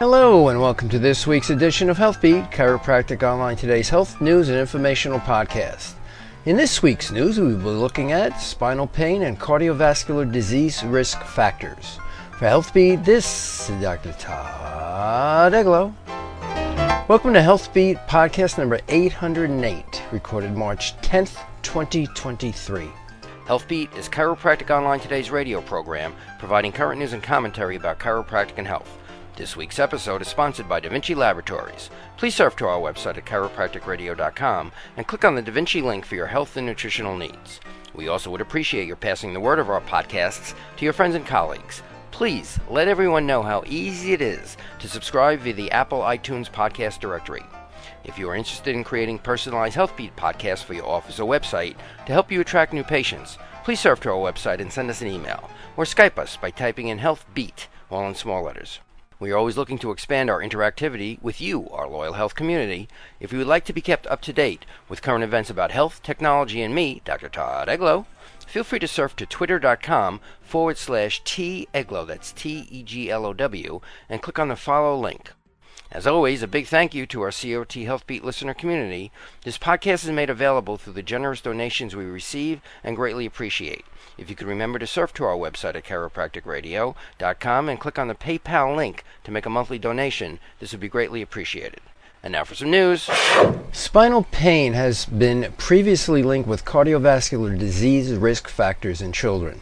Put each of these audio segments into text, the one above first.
Hello, and welcome to this week's edition of HealthBeat, Chiropractic Online Today's health news and informational podcast. In this week's news, we will be looking at spinal pain and cardiovascular disease risk factors. For HealthBeat, this is Dr. Todd Eglow. Welcome to HealthBeat podcast number 808, recorded March 10th, 2023. HealthBeat is Chiropractic Online Today's radio program, providing current news and commentary about chiropractic and health. This week's episode is sponsored by Da Vinci Laboratories. Please surf to our website at chiropracticradio.com and click on the Da Vinci link for your health and nutritional needs. We also would appreciate your passing the word of our podcasts to your friends and colleagues. Please let everyone know how easy it is to subscribe via the Apple iTunes podcast directory. If you are interested in creating personalized HealthBeat podcasts for your office or website to help you attract new patients, please surf to our website and send us an email or Skype us by typing in HealthBeat, all in small letters. We are always looking to expand our interactivity with you, our loyal health community. If you would like to be kept up to date with current events about health, technology, and me, Dr. Todd Eglow, feel free to surf to twitter.com forward slash T Eglow, that's T E G L O W, and click on the follow link. As always, a big thank you to our COT HealthBeat listener community. This podcast is made available through the generous donations we receive and greatly appreciate. If you could remember to surf to our website at chiropracticradio.com and click on the PayPal link to make a monthly donation, this would be greatly appreciated. And now for some news. Spinal pain has been previously linked with cardiovascular disease risk factors in children.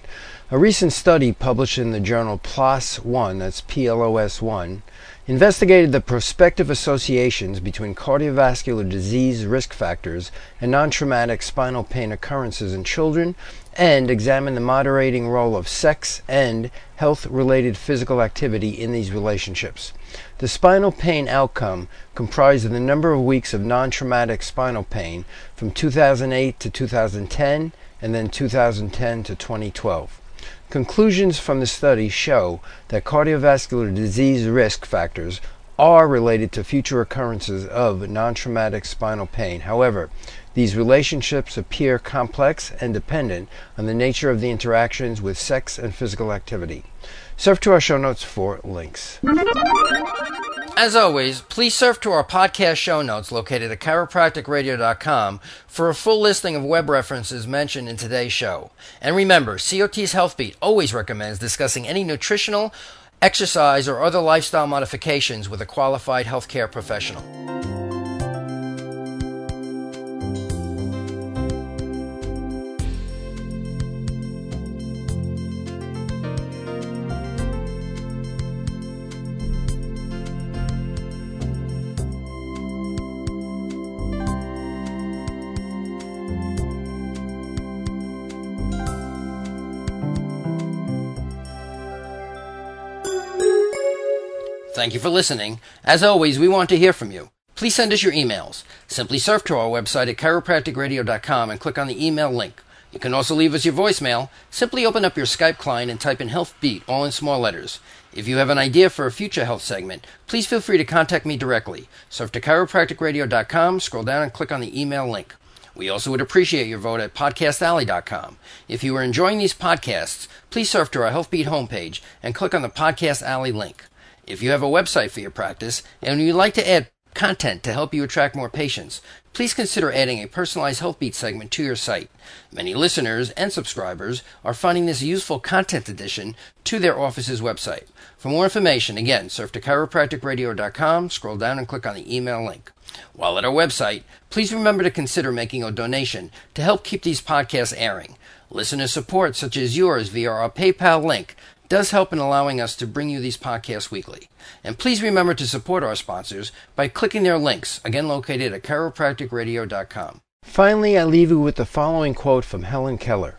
A recent study published in the journal PLOS One, that's PLOS One, investigated the prospective associations between cardiovascular disease risk factors and non traumatic spinal pain occurrences in children and examined the moderating role of sex and health related physical activity in these relationships. The spinal pain outcome comprised the number of weeks of non traumatic spinal pain from 2008 to 2010 and then 2010 to 2012. Conclusions from the study show that cardiovascular disease risk factors are related to future occurrences of non traumatic spinal pain. However, these relationships appear complex and dependent on the nature of the interactions with sex and physical activity. Surf to our show notes for links. As always, please surf to our podcast show notes located at chiropracticradio.com for a full listing of web references mentioned in today's show. And remember, COT's Health Beat always recommends discussing any nutritional, exercise, or other lifestyle modifications with a qualified healthcare professional. Thank you for listening. As always, we want to hear from you. Please send us your emails. Simply surf to our website at chiropracticradio.com and click on the email link. You can also leave us your voicemail. Simply open up your Skype client and type in Health Beat, all in small letters. If you have an idea for a future health segment, please feel free to contact me directly. Surf to chiropracticradio.com, scroll down and click on the email link. We also would appreciate your vote at podcastalley.com. If you are enjoying these podcasts, please surf to our HealthBeat homepage and click on the Podcast Alley link. If you have a website for your practice and you'd like to add content to help you attract more patients, please consider adding a personalized HealthBeat segment to your site. Many listeners and subscribers are finding this useful content addition to their office's website. For more information, again, surf to chiropracticradio.com, scroll down and click on the email link. While at our website, please remember to consider making a donation to help keep these podcasts airing. Listener support, such as yours via our PayPal link, does help in allowing us to bring you these podcasts weekly. And please remember to support our sponsors by clicking their links, again located at chiropracticradio.com. Finally, I leave you with the following quote from Helen Keller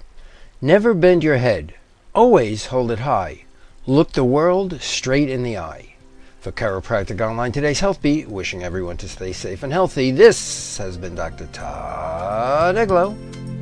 Never bend your head, always hold it high. Look the world straight in the eye. For Chiropractic Online, today's Health Beat, wishing everyone to stay safe and healthy, this has been Dr. Todd Eglow.